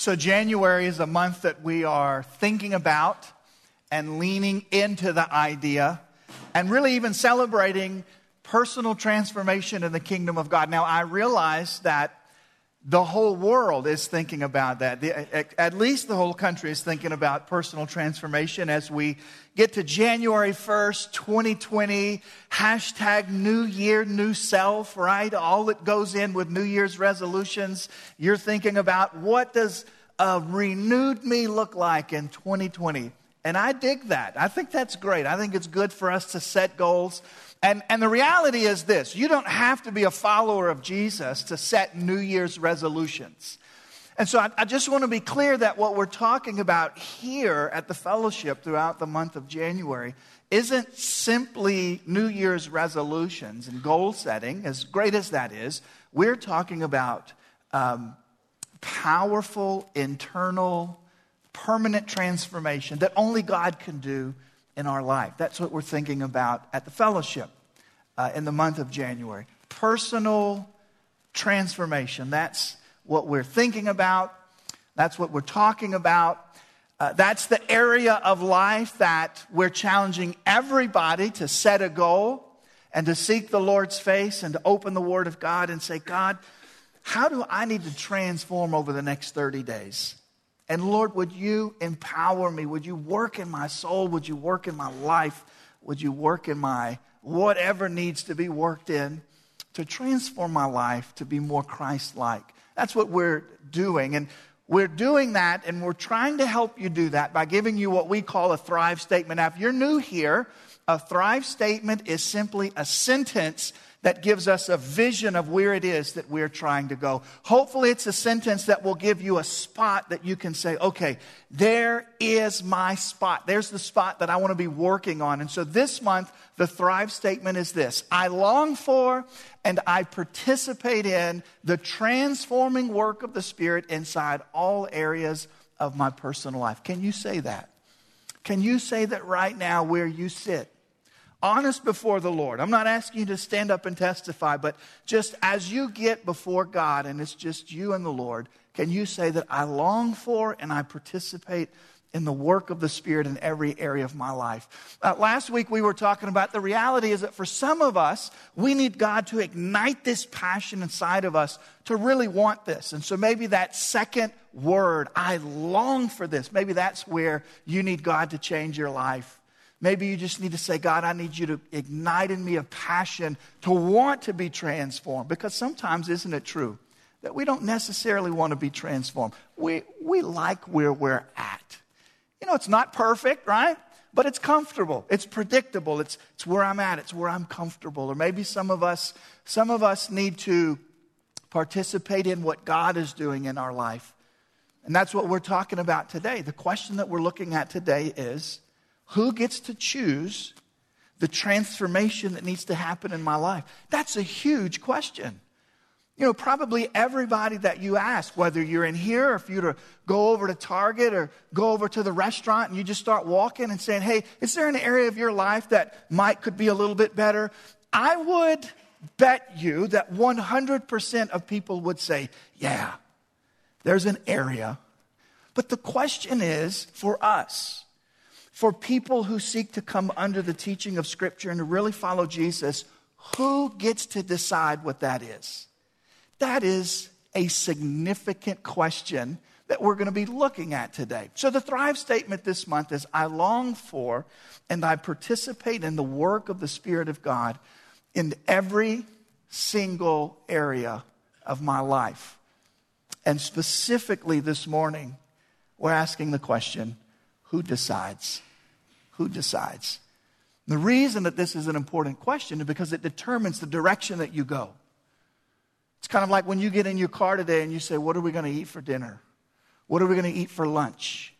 So, January is a month that we are thinking about and leaning into the idea and really even celebrating personal transformation in the kingdom of God. Now, I realize that the whole world is thinking about that. The, at least the whole country is thinking about personal transformation as we get to January 1st, 2020, hashtag New Year, New Self, right? All that goes in with New Year's resolutions. You're thinking about what does a renewed me look like in 2020? And I dig that. I think that's great. I think it's good for us to set goals. And, and the reality is this you don't have to be a follower of Jesus to set New Year's resolutions. And so I, I, just want to be clear that what we're talking about here at the fellowship throughout the month of January isn't simply New Year's resolutions and goal setting, as great as that is. We're talking about um, powerful, internal, permanent transformation that only God can do in our life. That's what we're thinking about at the fellowship uh, in the month of January. Personal transformation. That's what we're thinking about. That's what we're talking about. Uh, that's the area of life that we're challenging everybody to set a goal and to seek the Lord's face and to open the Word of God and say, God, how do I need to transform over the next 30 days? And Lord, would you empower me? Would you work in my soul? Would you work in my life? Would you work in my whatever needs to be worked in to transform my life to be more Christ like? That's what we're doing. And we're doing that, and we're trying to help you do that by giving you what we call a Thrive statement. Now, if you're new here, a Thrive statement is simply a sentence that gives us a vision of where it is that we're trying to go. Hopefully, it's a sentence that will give you a spot that you can say, okay, there is my spot. There's the spot that I want to be working on. And so this month, the Thrive statement is this I long for and I participate in the transforming work of the Spirit inside all areas of my personal life. Can you say that? Can you say that right now where you sit? Honest before the Lord. I'm not asking you to stand up and testify, but just as you get before God and it's just you and the Lord, can you say that I long for and I participate in the work of the Spirit in every area of my life. Uh, last week we were talking about the reality is that for some of us, we need God to ignite this passion inside of us to really want this. And so maybe that second word, I long for this, maybe that's where you need God to change your life. Maybe you just need to say, God, I need you to ignite in me a passion to want to be transformed. Because sometimes, isn't it true that we don't necessarily want to be transformed? We, we like where we're at. You know, it's not perfect, right? But it's comfortable. It's predictable. It's, it's where I'm at. It's where I'm comfortable. Or maybe some of us, some of us need to participate in what God is doing in our life. And that's what we're talking about today. The question that we're looking at today is who gets to choose the transformation that needs to happen in my life? That's a huge question. You know, probably everybody that you ask, whether you're in here or if you to go over to Target or go over to the restaurant and you just start walking and saying, hey, is there an area of your life that might could be a little bit better? I would bet you that 100% of people would say, yeah, there's an area. But the question is for us, for people who seek to come under the teaching of Scripture and to really follow Jesus, who gets to decide what that is? That is a significant question that we're going to be looking at today. So, the Thrive statement this month is I long for and I participate in the work of the Spirit of God in every single area of my life. And specifically this morning, we're asking the question who decides? Who decides? The reason that this is an important question is because it determines the direction that you go. It's kind of like when you get in your car today and you say, What are we going to eat for dinner? What are we going to eat for lunch?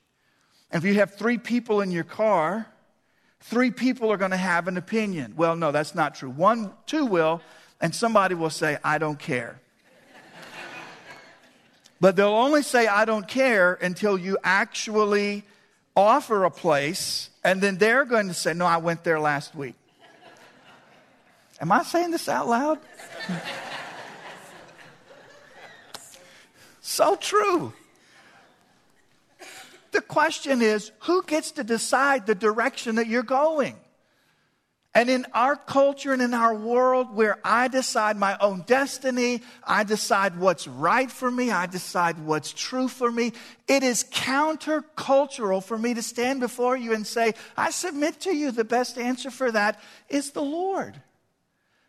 And if you have three people in your car, three people are going to have an opinion. Well, no, that's not true. One, two will, and somebody will say, I don't care. but they'll only say, I don't care until you actually offer a place, and then they're going to say, No, I went there last week. Am I saying this out loud? so true. the question is who gets to decide the direction that you're going? And in our culture and in our world where I decide my own destiny, I decide what's right for me, I decide what's true for me, it is countercultural for me to stand before you and say, I submit to you the best answer for that is the Lord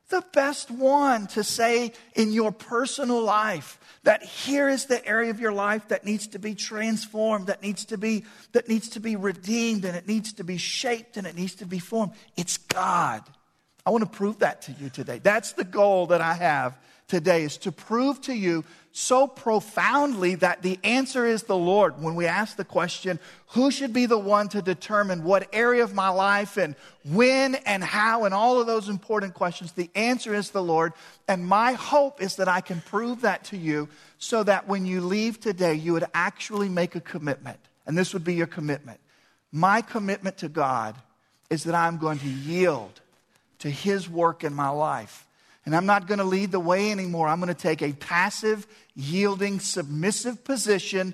the best one to say in your personal life that here is the area of your life that needs to be transformed that needs to be that needs to be redeemed and it needs to be shaped and it needs to be formed. It's god. I want to prove that to you today. That's the goal that i have today is to prove to you so profoundly that the answer is the Lord. When we ask the question, who should be the one to determine what area of my life and when and how and all of those important questions, the answer is the Lord. And my hope is that I can prove that to you so that when you leave today, you would actually make a commitment. And this would be your commitment. My commitment to God is that I'm going to yield to His work in my life and I'm not going to lead the way anymore. I'm going to take a passive, yielding, submissive position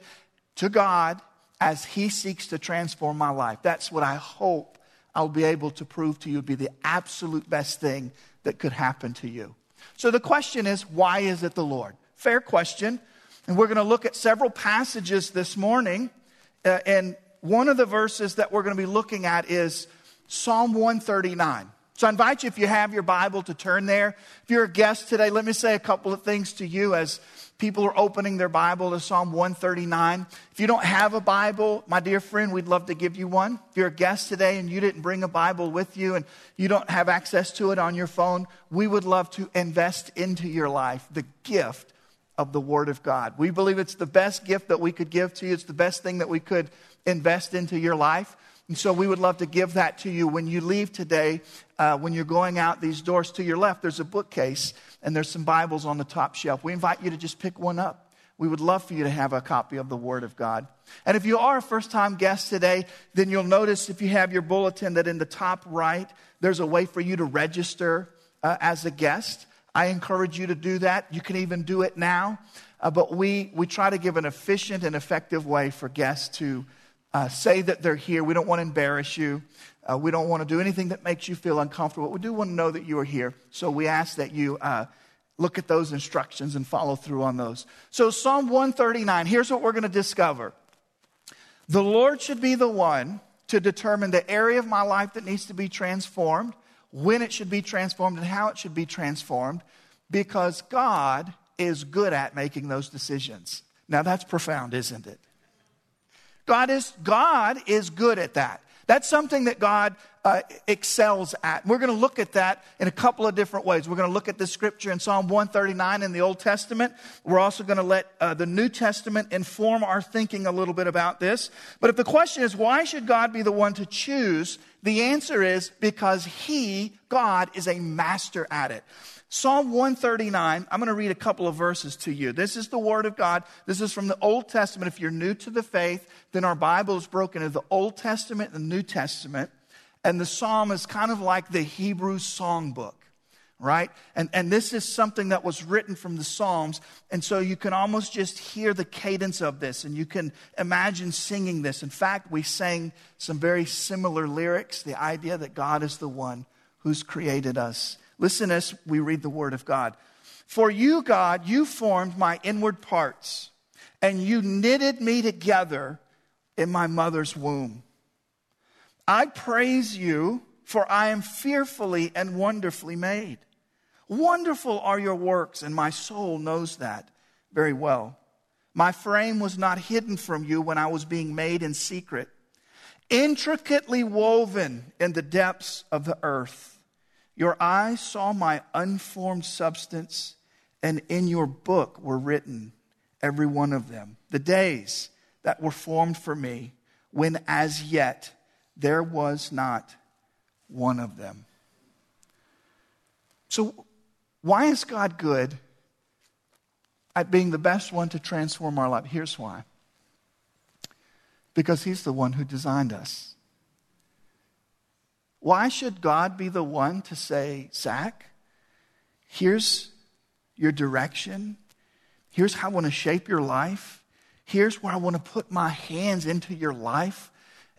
to God as He seeks to transform my life. That's what I hope I'll be able to prove to you would be the absolute best thing that could happen to you. So the question is, why is it the Lord? Fair question. And we're going to look at several passages this morning. Uh, and one of the verses that we're going to be looking at is Psalm 139. So I invite you, if you have your Bible, to turn there. If you're a guest today, let me say a couple of things to you as people are opening their Bible to Psalm 139. If you don't have a Bible, my dear friend, we'd love to give you one. If you're a guest today and you didn't bring a Bible with you and you don't have access to it on your phone, we would love to invest into your life the gift of the Word of God. We believe it's the best gift that we could give to you, it's the best thing that we could invest into your life. And so we would love to give that to you when you leave today. Uh, when you're going out these doors to your left, there's a bookcase and there's some Bibles on the top shelf. We invite you to just pick one up. We would love for you to have a copy of the Word of God. And if you are a first time guest today, then you'll notice if you have your bulletin that in the top right, there's a way for you to register uh, as a guest. I encourage you to do that. You can even do it now. Uh, but we, we try to give an efficient and effective way for guests to uh, say that they're here. We don't want to embarrass you. Uh, we don't want to do anything that makes you feel uncomfortable. We do want to know that you are here. So we ask that you uh, look at those instructions and follow through on those. So, Psalm 139, here's what we're going to discover The Lord should be the one to determine the area of my life that needs to be transformed, when it should be transformed, and how it should be transformed, because God is good at making those decisions. Now, that's profound, isn't it? God is, God is good at that. That's something that God uh, excels at. We're going to look at that in a couple of different ways. We're going to look at the scripture in Psalm 139 in the Old Testament. We're also going to let uh, the New Testament inform our thinking a little bit about this. But if the question is, why should God be the one to choose? The answer is because He, God, is a master at it. Psalm 139, I'm going to read a couple of verses to you. This is the Word of God. This is from the Old Testament. If you're new to the faith, then our Bible is broken into the Old Testament and the New Testament. And the Psalm is kind of like the Hebrew songbook, right? And, and this is something that was written from the Psalms. And so you can almost just hear the cadence of this and you can imagine singing this. In fact, we sang some very similar lyrics the idea that God is the one who's created us Listen as we read the word of God. For you, God, you formed my inward parts, and you knitted me together in my mother's womb. I praise you, for I am fearfully and wonderfully made. Wonderful are your works, and my soul knows that very well. My frame was not hidden from you when I was being made in secret, intricately woven in the depths of the earth. Your eyes saw my unformed substance, and in your book were written, every one of them, the days that were formed for me, when as yet there was not one of them. So, why is God good at being the best one to transform our life? Here's why because He's the one who designed us. Why should God be the one to say, Zach, here's your direction. Here's how I want to shape your life. here's where I want to put my hands into your life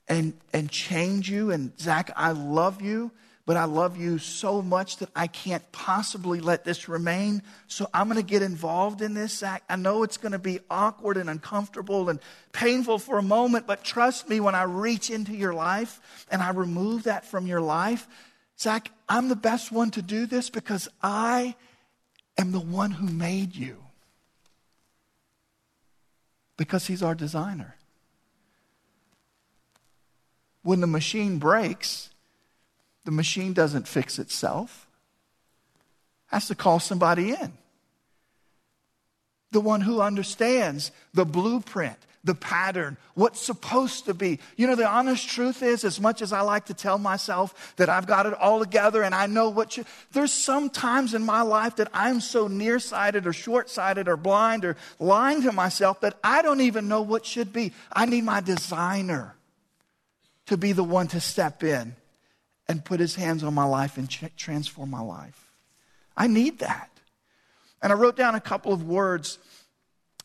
and, and change you. And Zach, I love you, but I love you so much that I can't possibly let this remain. So I'm going to get involved in this, Zach. I know it's going to be awkward and uncomfortable and painful for a moment, but trust me, when I reach into your life and I remove that from your life, Zach, I'm the best one to do this because I am the one who made you. Because he's our designer. When the machine breaks, the machine doesn't fix itself. Has to call somebody in. The one who understands the blueprint, the pattern, what's supposed to be. You know, the honest truth is, as much as I like to tell myself that I've got it all together and I know what you, there's some times in my life that I'm so nearsighted or short sighted or blind or lying to myself that I don't even know what should be. I need my designer to be the one to step in and put his hands on my life and ch- transform my life. I need that. And I wrote down a couple of words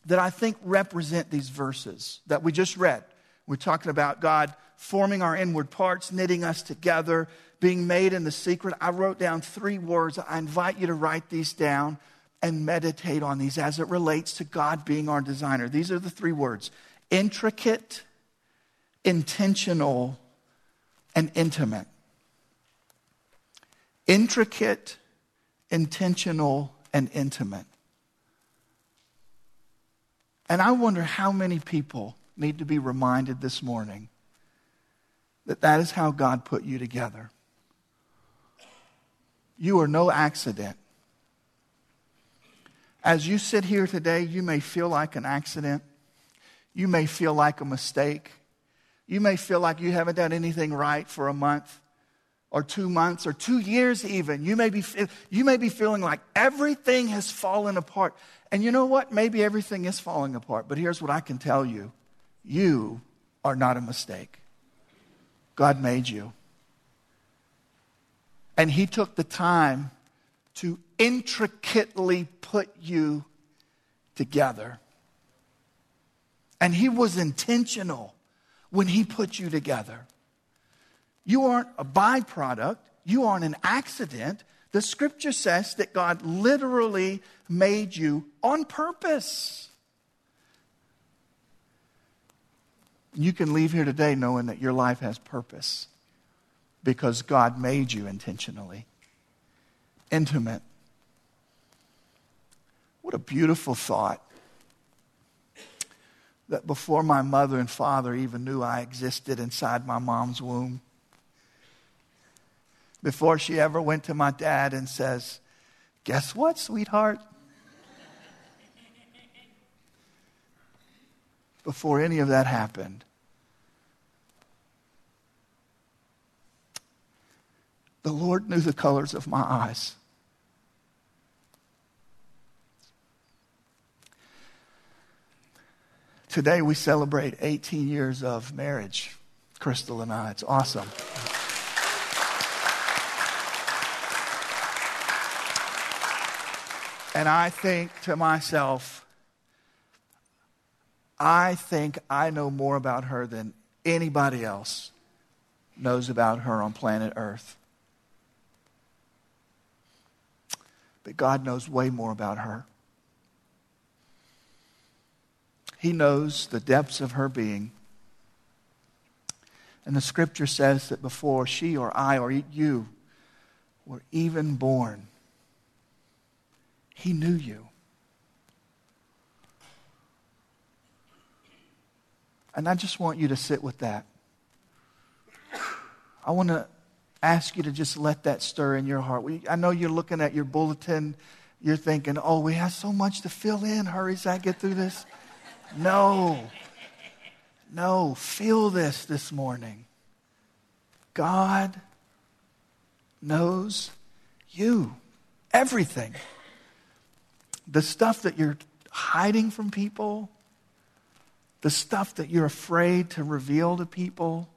that I think represent these verses that we just read. We're talking about God forming our inward parts, knitting us together, being made in the secret. I wrote down three words. I invite you to write these down and meditate on these as it relates to God being our designer. These are the three words intricate, intentional, and intimate. Intricate, intentional, and intimate. And I wonder how many people need to be reminded this morning that that is how God put you together. You are no accident. As you sit here today, you may feel like an accident. You may feel like a mistake. You may feel like you haven't done anything right for a month or two months or two years even. You may be, you may be feeling like everything has fallen apart. And you know what? Maybe everything is falling apart, but here's what I can tell you you are not a mistake. God made you. And He took the time to intricately put you together. And He was intentional when He put you together. You aren't a byproduct, you aren't an accident. The scripture says that God literally made you on purpose. You can leave here today knowing that your life has purpose because God made you intentionally. Intimate. What a beautiful thought that before my mother and father even knew I existed inside my mom's womb, before she ever went to my dad and says, Guess what, sweetheart? Before any of that happened, the Lord knew the colors of my eyes. Today we celebrate 18 years of marriage, Crystal and I. It's awesome. And I think to myself, I think I know more about her than anybody else knows about her on planet Earth. But God knows way more about her. He knows the depths of her being. And the scripture says that before she or I or you were even born, he knew you. And I just want you to sit with that. I want to ask you to just let that stir in your heart. I know you're looking at your bulletin. You're thinking, oh, we have so much to fill in. Hurry, Zach, get through this. No. No. Feel this this morning. God knows you. Everything the stuff that you're hiding from people, the stuff that you're afraid to reveal to people,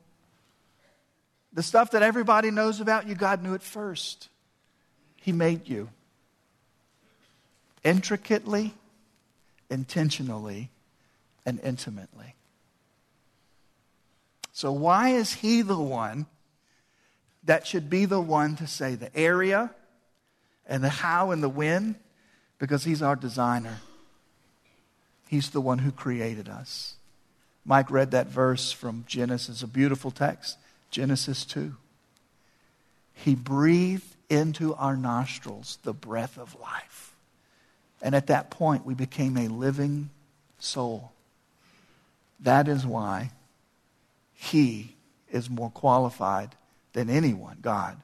the stuff that everybody knows about you, God knew it first. He made you intricately, intentionally, and intimately. So, why is he the one that should be the one to say the area and the how and the when? Because he's our designer. He's the one who created us. Mike read that verse from Genesis, a beautiful text, Genesis 2. He breathed into our nostrils the breath of life. And at that point, we became a living soul. That is why he is more qualified than anyone, God,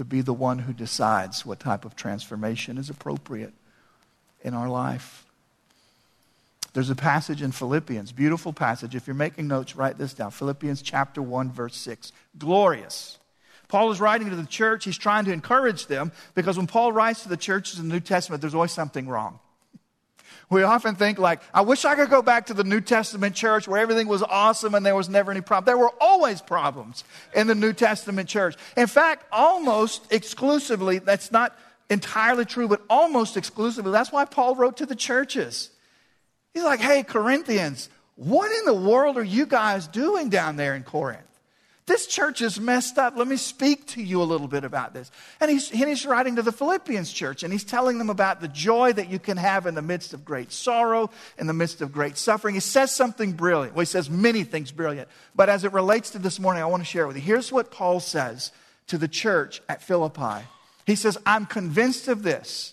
to be the one who decides what type of transformation is appropriate in our life. There's a passage in Philippians, beautiful passage. If you're making notes, write this down. Philippians chapter 1, verse 6. Glorious. Paul is writing to the church. He's trying to encourage them because when Paul writes to the churches in the New Testament, there's always something wrong. We often think like, I wish I could go back to the New Testament church where everything was awesome and there was never any problem. There were always problems in the New Testament church. In fact, almost exclusively, that's not entirely true, but almost exclusively, that's why Paul wrote to the churches. He's like, hey, Corinthians, what in the world are you guys doing down there in Corinth? This church is messed up. Let me speak to you a little bit about this. And he's, and he's writing to the Philippians church and he's telling them about the joy that you can have in the midst of great sorrow, in the midst of great suffering. He says something brilliant. Well, he says many things brilliant. But as it relates to this morning, I want to share it with you. Here's what Paul says to the church at Philippi. He says, I'm convinced of this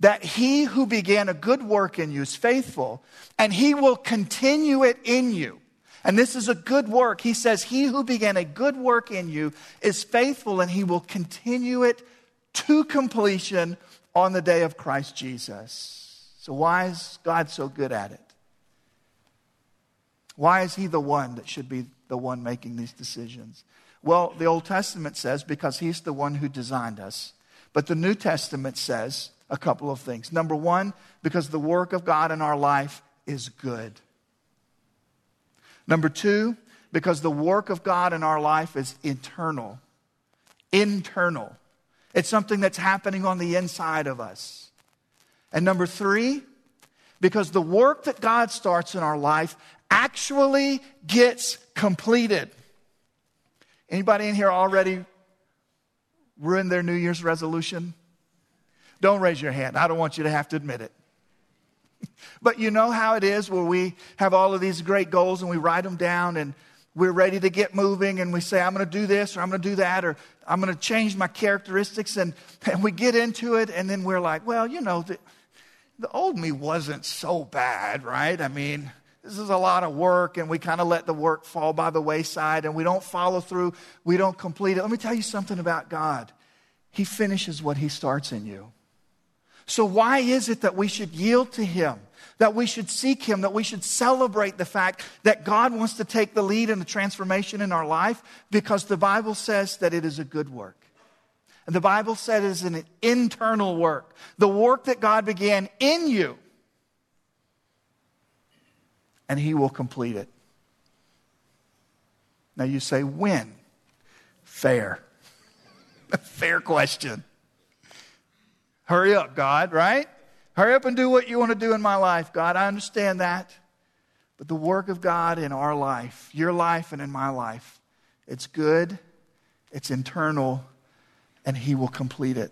that he who began a good work in you is faithful, and he will continue it in you. And this is a good work. He says, He who began a good work in you is faithful, and he will continue it to completion on the day of Christ Jesus. So, why is God so good at it? Why is he the one that should be the one making these decisions? Well, the Old Testament says because he's the one who designed us. But the New Testament says a couple of things. Number one, because the work of God in our life is good. Number two, because the work of God in our life is internal. Internal. It's something that's happening on the inside of us. And number three, because the work that God starts in our life actually gets completed. Anybody in here already ruined their New Year's resolution? Don't raise your hand. I don't want you to have to admit it. But you know how it is where we have all of these great goals and we write them down and we're ready to get moving and we say, I'm going to do this or I'm going to do that or I'm going to change my characteristics. And, and we get into it and then we're like, well, you know, the, the old me wasn't so bad, right? I mean, this is a lot of work and we kind of let the work fall by the wayside and we don't follow through, we don't complete it. Let me tell you something about God. He finishes what He starts in you. So, why is it that we should yield to Him? That we should seek Him, that we should celebrate the fact that God wants to take the lead in the transformation in our life? Because the Bible says that it is a good work. And the Bible said it is an internal work, the work that God began in you, and He will complete it. Now you say, when? Fair. Fair question. Hurry up, God, right? Hurry up and do what you want to do in my life, God. I understand that. But the work of God in our life, your life and in my life, it's good, it's internal, and He will complete it.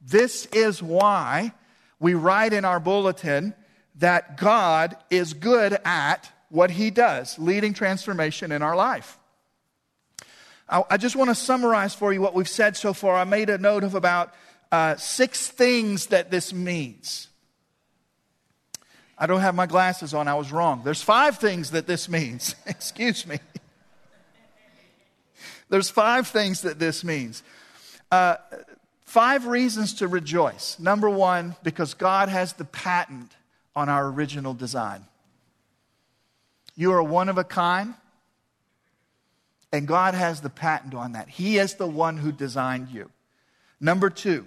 This is why we write in our bulletin that God is good at what He does, leading transformation in our life. I just want to summarize for you what we've said so far. I made a note of about uh, six things that this means. I don't have my glasses on. I was wrong. There's five things that this means. Excuse me. There's five things that this means. Uh, five reasons to rejoice. Number one, because God has the patent on our original design. You are one of a kind, and God has the patent on that. He is the one who designed you. Number two,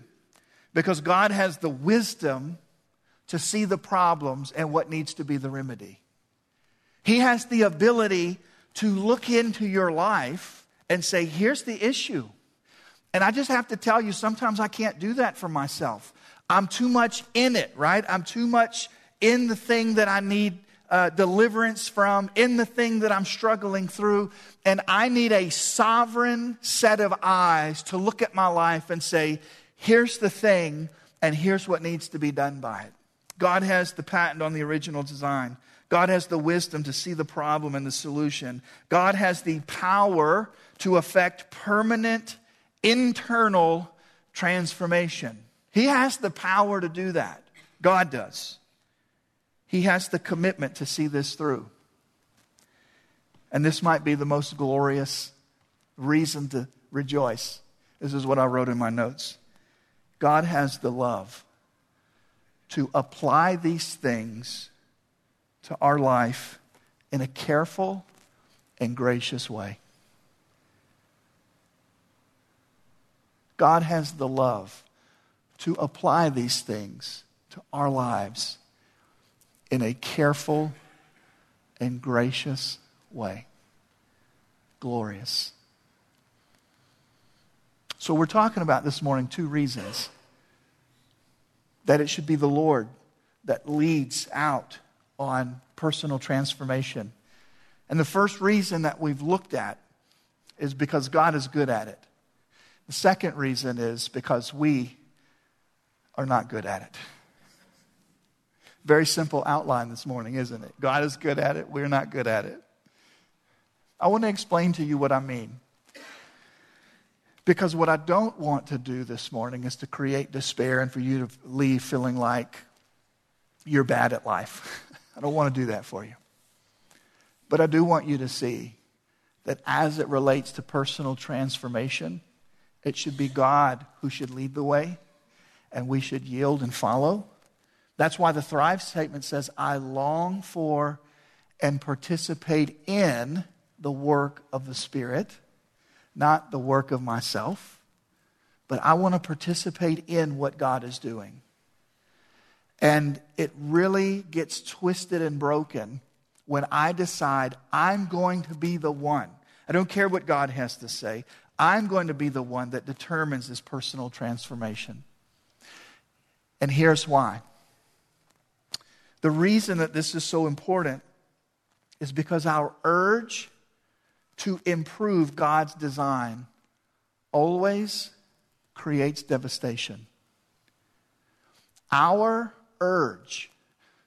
because God has the wisdom to see the problems and what needs to be the remedy. He has the ability to look into your life and say, here's the issue. And I just have to tell you, sometimes I can't do that for myself. I'm too much in it, right? I'm too much in the thing that I need uh, deliverance from, in the thing that I'm struggling through. And I need a sovereign set of eyes to look at my life and say, here's the thing, and here's what needs to be done by it. God has the patent on the original design. God has the wisdom to see the problem and the solution. God has the power to affect permanent internal transformation. He has the power to do that. God does. He has the commitment to see this through. And this might be the most glorious reason to rejoice. This is what I wrote in my notes. God has the love to apply these things to our life in a careful and gracious way. God has the love to apply these things to our lives in a careful and gracious way. Glorious. So, we're talking about this morning two reasons that it should be the Lord that leads out on personal transformation. And the first reason that we've looked at is because God is good at it. The second reason is because we are not good at it. Very simple outline this morning, isn't it? God is good at it, we're not good at it. I want to explain to you what I mean. Because what I don't want to do this morning is to create despair and for you to leave feeling like you're bad at life. I don't want to do that for you. But I do want you to see that as it relates to personal transformation, it should be God who should lead the way, and we should yield and follow. That's why the Thrive statement says, I long for and participate in the work of the Spirit, not the work of myself, but I want to participate in what God is doing. And it really gets twisted and broken when I decide I'm going to be the one. I don't care what God has to say. I'm going to be the one that determines this personal transformation. And here's why. The reason that this is so important is because our urge to improve God's design always creates devastation. Our urge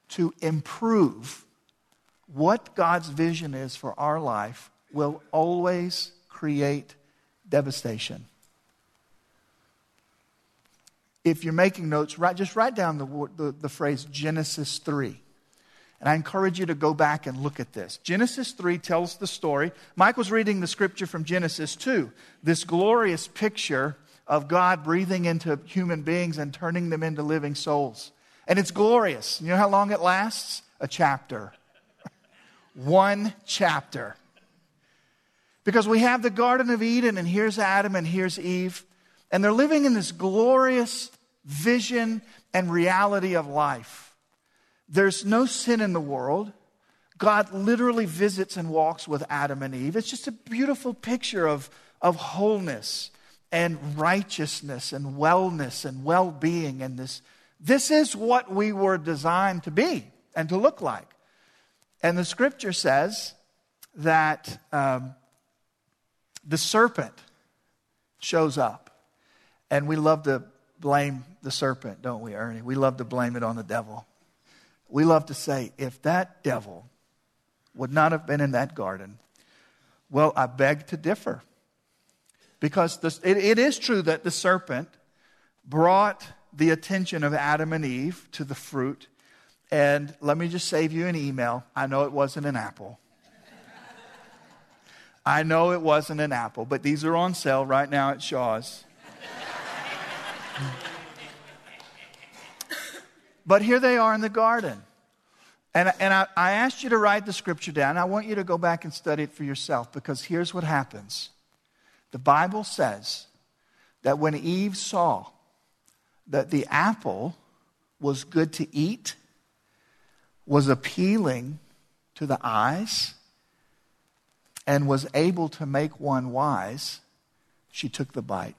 to improve what God's vision is for our life will always create devastation. If you're making notes, write, just write down the, the, the phrase Genesis 3. And I encourage you to go back and look at this. Genesis 3 tells the story. Mike was reading the scripture from Genesis 2, this glorious picture of God breathing into human beings and turning them into living souls. And it's glorious. You know how long it lasts? A chapter. One chapter. Because we have the Garden of Eden, and here's Adam and here's Eve, and they're living in this glorious vision and reality of life. There's no sin in the world. God literally visits and walks with Adam and Eve. It's just a beautiful picture of, of wholeness and righteousness and wellness and well being and this this is what we were designed to be and to look like. And the scripture says that um, the serpent shows up. And we love to blame the serpent, don't we, Ernie? We love to blame it on the devil. We love to say, if that devil would not have been in that garden, well, I beg to differ. Because this, it, it is true that the serpent brought the attention of Adam and Eve to the fruit. And let me just save you an email. I know it wasn't an apple. I know it wasn't an apple, but these are on sale right now at Shaw's. But here they are in the garden. And, and I, I asked you to write the scripture down. I want you to go back and study it for yourself because here's what happens. The Bible says that when Eve saw that the apple was good to eat, was appealing to the eyes, and was able to make one wise, she took the bite.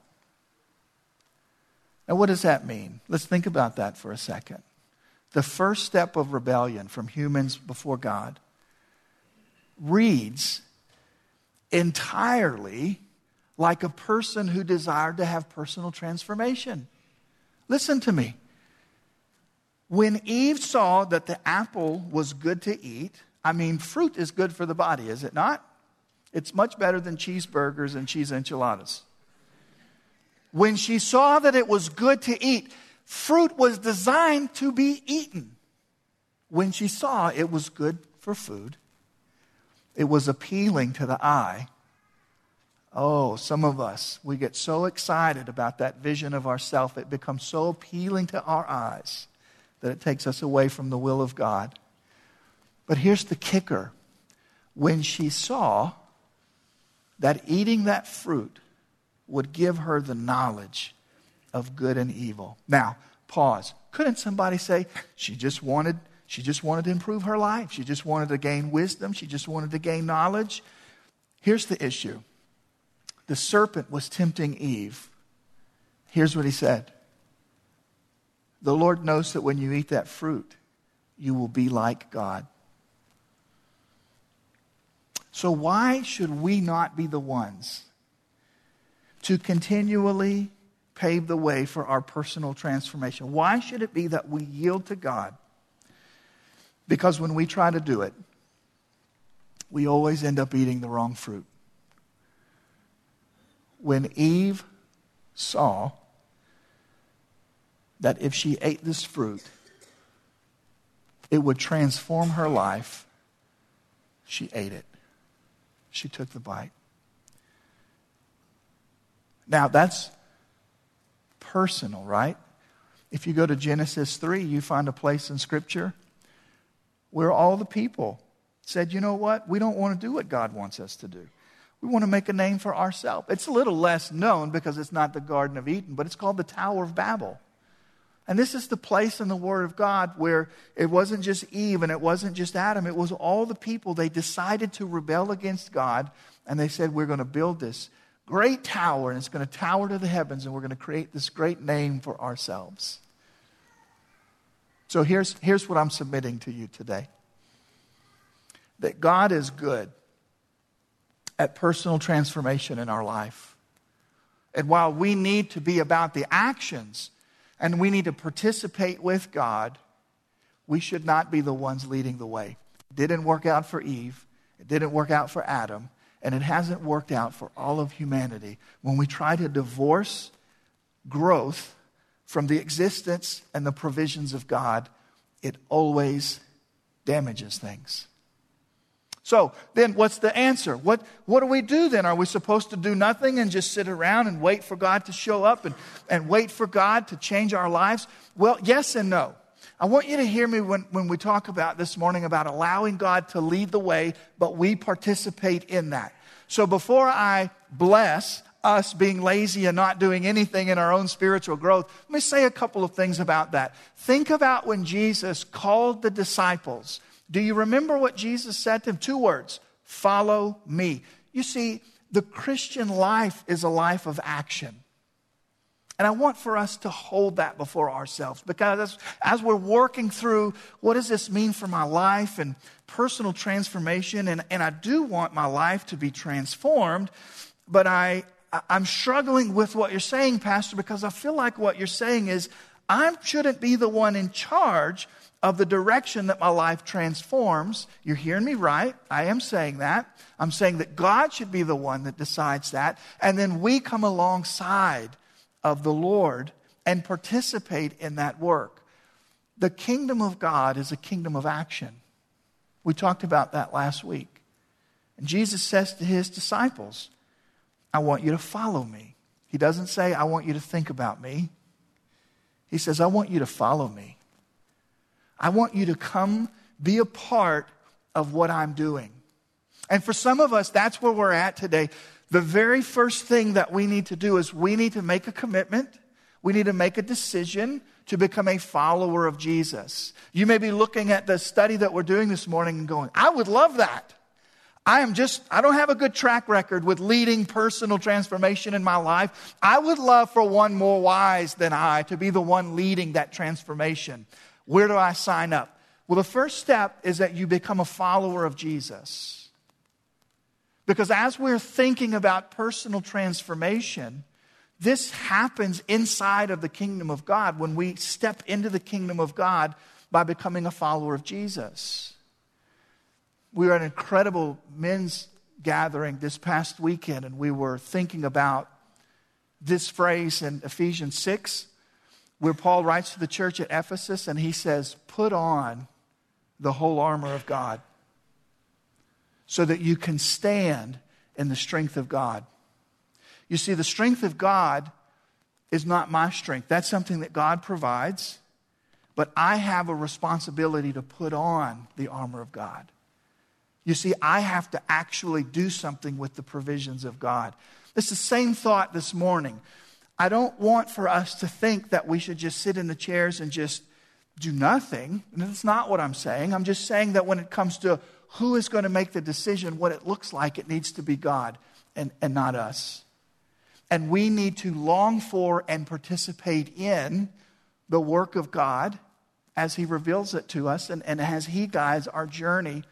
Now, what does that mean? Let's think about that for a second. The first step of rebellion from humans before God, reads entirely like a person who desired to have personal transformation. Listen to me. When Eve saw that the apple was good to eat, I mean, fruit is good for the body, is it not? It's much better than cheeseburgers and cheese enchiladas. When she saw that it was good to eat, fruit was designed to be eaten. When she saw it was good for food, it was appealing to the eye. Oh, some of us, we get so excited about that vision of ourself, it becomes so appealing to our eyes that it takes us away from the will of God. But here's the kicker when she saw that eating that fruit would give her the knowledge of good and evil. Now, pause. Couldn't somebody say she just wanted she just wanted to improve her life. She just wanted to gain wisdom. She just wanted to gain knowledge. Here's the issue the serpent was tempting Eve. Here's what he said The Lord knows that when you eat that fruit, you will be like God. So, why should we not be the ones to continually pave the way for our personal transformation? Why should it be that we yield to God? Because when we try to do it, we always end up eating the wrong fruit. When Eve saw that if she ate this fruit, it would transform her life, she ate it. She took the bite. Now, that's personal, right? If you go to Genesis 3, you find a place in Scripture where all the people said, you know what? We don't want to do what God wants us to do. We want to make a name for ourselves. It's a little less known because it's not the Garden of Eden, but it's called the Tower of Babel. And this is the place in the Word of God where it wasn't just Eve and it wasn't just Adam, it was all the people. They decided to rebel against God and they said, We're going to build this great tower and it's going to tower to the heavens and we're going to create this great name for ourselves. So here's, here's what I'm submitting to you today that God is good at personal transformation in our life. And while we need to be about the actions and we need to participate with God, we should not be the ones leading the way. It didn't work out for Eve, it didn't work out for Adam, and it hasn't worked out for all of humanity. When we try to divorce growth from the existence and the provisions of God, it always damages things. So then, what's the answer? What, what do we do then? Are we supposed to do nothing and just sit around and wait for God to show up and, and wait for God to change our lives? Well, yes and no. I want you to hear me when, when we talk about this morning about allowing God to lead the way, but we participate in that. So before I bless us being lazy and not doing anything in our own spiritual growth, let me say a couple of things about that. Think about when Jesus called the disciples. Do you remember what Jesus said to them? Two words follow me. You see, the Christian life is a life of action. And I want for us to hold that before ourselves because as, as, we're working through what does this mean for my life and personal transformation, and, and I do want my life to be transformed, but I, I'm struggling with what you're saying, Pastor, because I feel like what you're saying is I shouldn't be the one in charge of the direction that my life transforms. You're hearing me right. I am saying that. I'm saying that God should be the one that decides that. And then we come alongside of the Lord and participate in that work. The kingdom of God is a kingdom of action. We talked about that last week. And Jesus says to his disciples, I want you to follow me. He doesn't say, I want you to think about me. He says, I want you to follow me. I want you to come be a part of what I'm doing. And for some of us, that's where we're at today. The very first thing that we need to do is we need to make a commitment. We need to make a decision to become a follower of Jesus. You may be looking at the study that we're doing this morning and going, I would love that. I am just, I don't have a good track record with leading personal transformation in my life. I would love for one more wise than I to be the one leading that transformation. Where do I sign up? Well, the first step is that you become a follower of Jesus. Because as we're thinking about personal transformation, this happens inside of the kingdom of God when we step into the kingdom of God by becoming a follower of Jesus. We were at an incredible men's gathering this past weekend, and we were thinking about this phrase in Ephesians 6, where Paul writes to the church at Ephesus, and he says, Put on the whole armor of God so that you can stand in the strength of God. You see, the strength of God is not my strength. That's something that God provides, but I have a responsibility to put on the armor of God. You see, I have to actually do something with the provisions of God. It's the same thought this morning. I don't want for us to think that we should just sit in the chairs and just do nothing. And that's not what I'm saying. I'm just saying that when it comes to who is going to make the decision, what it looks like, it needs to be God and, and not us. And we need to long for and participate in the work of God as He reveals it to us and, and as He guides our journey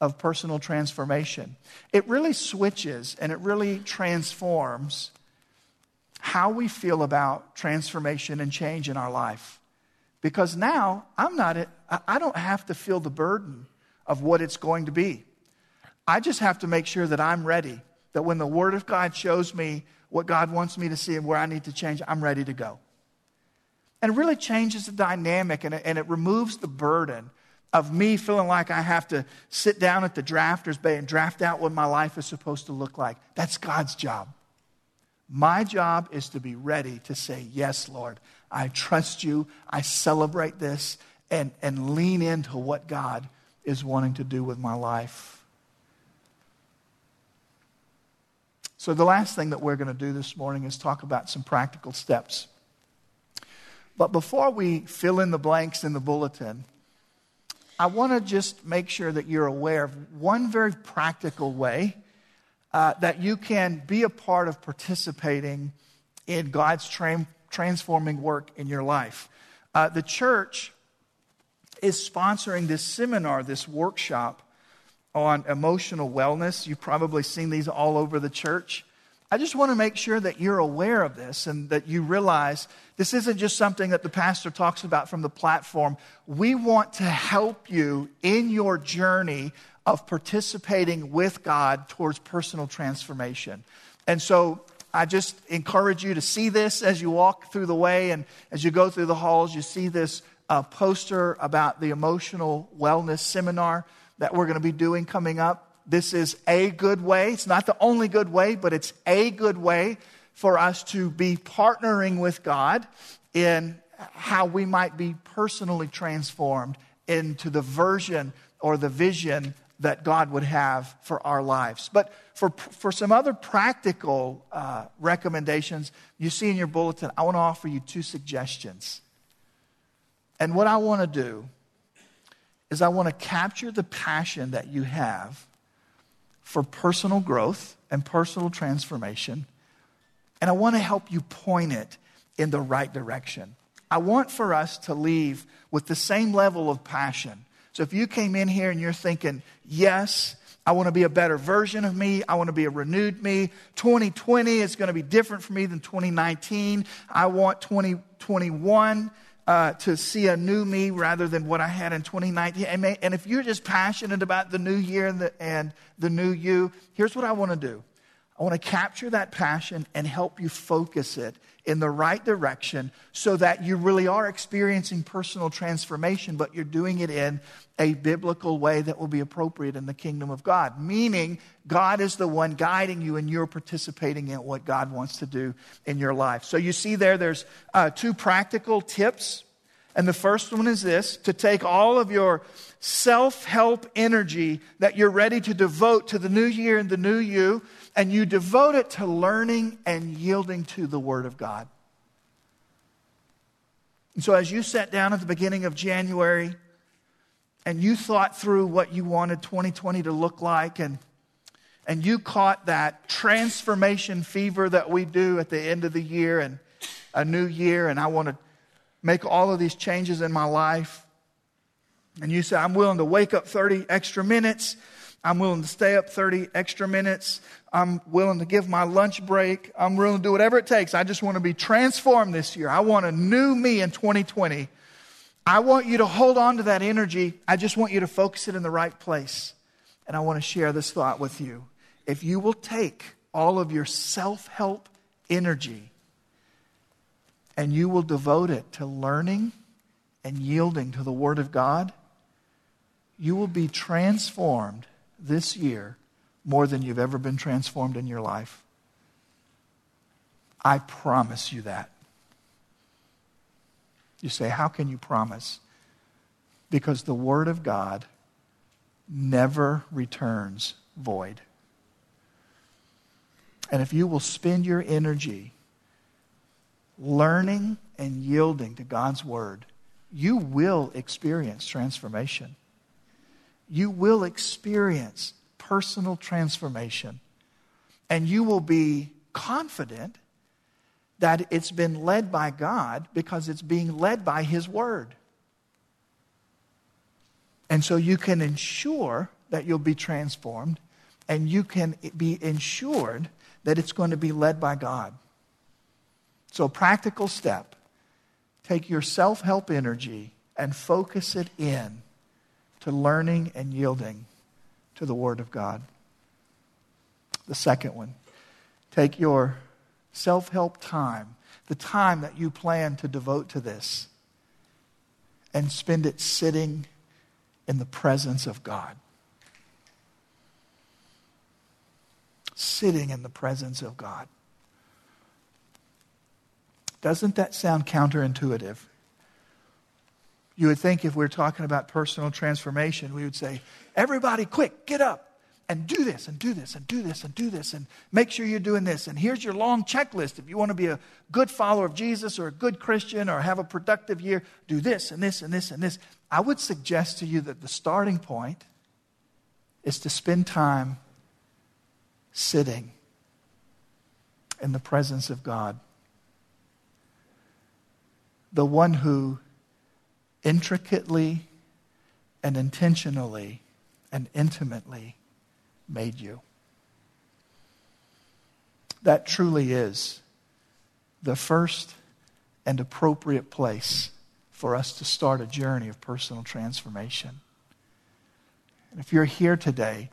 of personal transformation. It really switches and it really transforms how we feel about transformation and change in our life. Because now I'm not, I don't have to feel the burden of what it's going to be. I just have to make sure that I'm ready, that when the Word of God shows me what God wants me to see and where I need to change, I'm ready to go. And it really changes the dynamic and it, and it removes the burden of me feeling like I have to sit down at the drafter's bay and draft out what my life is supposed to look like. That's God's job. My job is to be ready to say, Yes, Lord, I trust you. I celebrate this and, and lean into what God is wanting to do with my life. So, the last thing that we're going to do this morning is talk about some practical steps. But before we fill in the blanks in the bulletin, I want to just make sure that you're aware of one very practical way uh, that you can be a part of participating in God's tra- transforming work in your life. Uh, the church is sponsoring this seminar, this workshop on emotional wellness. You've probably seen these all over the church. I just want to make sure that you're aware of this and that you realize this isn't just something that the pastor talks about from the platform. We want to help you in your journey of participating with God towards personal transformation. And so I just encourage you to see this as you walk through the way and as you go through the halls. You see this uh, poster about the emotional wellness seminar that we're going to be doing coming up. This is a good way. It's not the only good way, but it's a good way for us to be partnering with God in how we might be personally transformed into the version or the vision that God would have for our lives. But for, for some other practical uh, recommendations, you see in your bulletin, I want to offer you two suggestions. And what I want to do is I want to capture the passion that you have for personal growth and personal transformation. And I want to help you point it in the right direction. I want for us to leave with the same level of passion. So if you came in here and you're thinking, yes, I want to be a better version of me. I want to be a renewed me. 2020 is going to be different for me than 2019. I want 2021 uh, to see a new me rather than what I had in 2019. And, may, and if you're just passionate about the new year and the, and the new you, here's what I want to do I want to capture that passion and help you focus it in the right direction so that you really are experiencing personal transformation, but you're doing it in a biblical way that will be appropriate in the kingdom of God. Meaning, God is the one guiding you and you're participating in what God wants to do in your life. So you see there, there's uh, two practical tips. And the first one is this to take all of your self help energy that you're ready to devote to the new year and the new you and you devote it to learning and yielding to the Word of God. And so, as you sat down at the beginning of January and you thought through what you wanted 2020 to look like, and, and you caught that transformation fever that we do at the end of the year and a new year, and I want to make all of these changes in my life, And you say, I'm willing to wake up 30 extra minutes. I'm willing to stay up 30 extra minutes. I'm willing to give my lunch break. I'm willing to do whatever it takes. I just want to be transformed this year. I want a new me in 2020. I want you to hold on to that energy. I just want you to focus it in the right place. And I want to share this thought with you. If you will take all of your self help energy and you will devote it to learning and yielding to the Word of God, you will be transformed this year more than you've ever been transformed in your life. I promise you that. You say, How can you promise? Because the Word of God never returns void. And if you will spend your energy learning and yielding to God's Word, you will experience transformation. You will experience personal transformation. And you will be confident that it's been led by God because it's being led by His Word. And so you can ensure that you'll be transformed and you can be ensured that it's going to be led by God. So, practical step take your self help energy and focus it in to learning and yielding to the Word of God. The second one, take your self help time, the time that you plan to devote to this, and spend it sitting in the presence of God. Sitting in the presence of God. Doesn't that sound counterintuitive? You would think if we're talking about personal transformation, we would say, everybody, quick, get up and do this and do this and do this and do this and make sure you're doing this. And here's your long checklist. If you want to be a good follower of Jesus or a good Christian or have a productive year, do this and this and this and this. I would suggest to you that the starting point is to spend time sitting in the presence of God. The one who intricately and intentionally and intimately made you. That truly is the first and appropriate place for us to start a journey of personal transformation. And if you're here today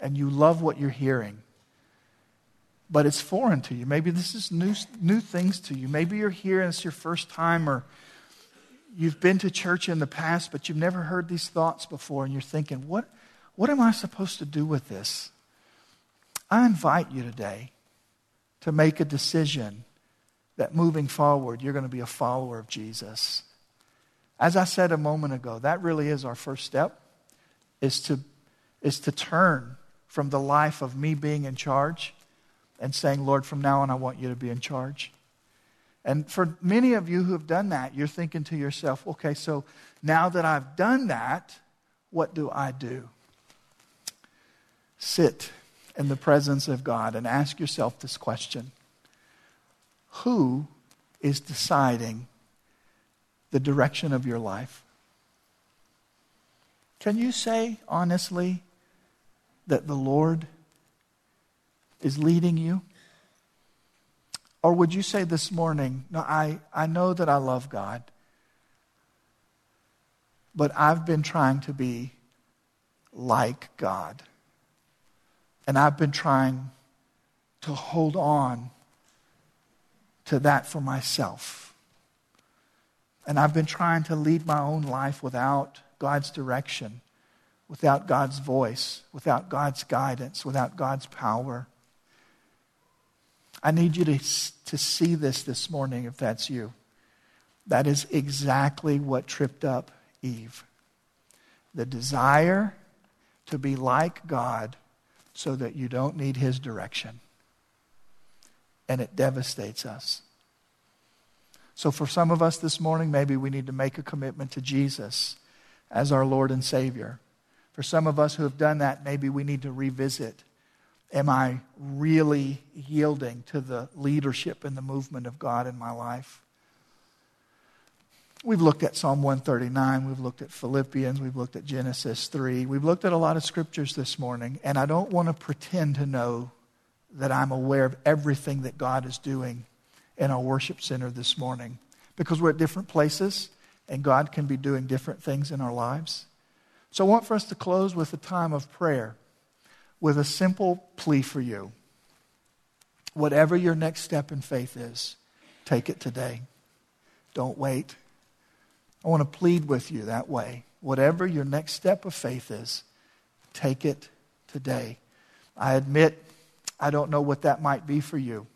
and you love what you're hearing, but it's foreign to you, maybe this is new, new things to you. Maybe you're here and it's your first time, or you've been to church in the past, but you've never heard these thoughts before, and you're thinking, what, what am I supposed to do with this? I invite you today to make a decision that moving forward, you're going to be a follower of Jesus. As I said a moment ago, that really is our first step, is to, is to turn from the life of me being in charge and saying, Lord, from now on, I want you to be in charge. And for many of you who have done that, you're thinking to yourself, okay, so now that I've done that, what do I do? Sit in the presence of God and ask yourself this question Who is deciding the direction of your life? Can you say honestly that the Lord is leading you? Or would you say this morning, No, I, I know that I love God, but I've been trying to be like God. And I've been trying to hold on to that for myself. And I've been trying to lead my own life without God's direction, without God's voice, without God's guidance, without God's power. I need you to, to see this this morning if that's you. That is exactly what tripped up Eve. The desire to be like God so that you don't need his direction. And it devastates us. So, for some of us this morning, maybe we need to make a commitment to Jesus as our Lord and Savior. For some of us who have done that, maybe we need to revisit Am I really yielding to the leadership and the movement of God in my life? We've looked at Psalm 139, we've looked at Philippians, we've looked at Genesis 3. We've looked at a lot of scriptures this morning, and I don't want to pretend to know that I'm aware of everything that God is doing in our worship center this morning because we're at different places and God can be doing different things in our lives. So I want for us to close with a time of prayer with a simple plea for you. Whatever your next step in faith is, take it today. Don't wait. I want to plead with you that way. Whatever your next step of faith is, take it today. I admit I don't know what that might be for you.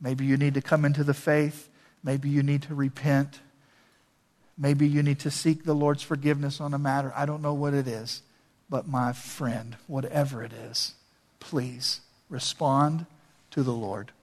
Maybe you need to come into the faith. Maybe you need to repent. Maybe you need to seek the Lord's forgiveness on a matter. I don't know what it is. But my friend, whatever it is, please respond to the Lord.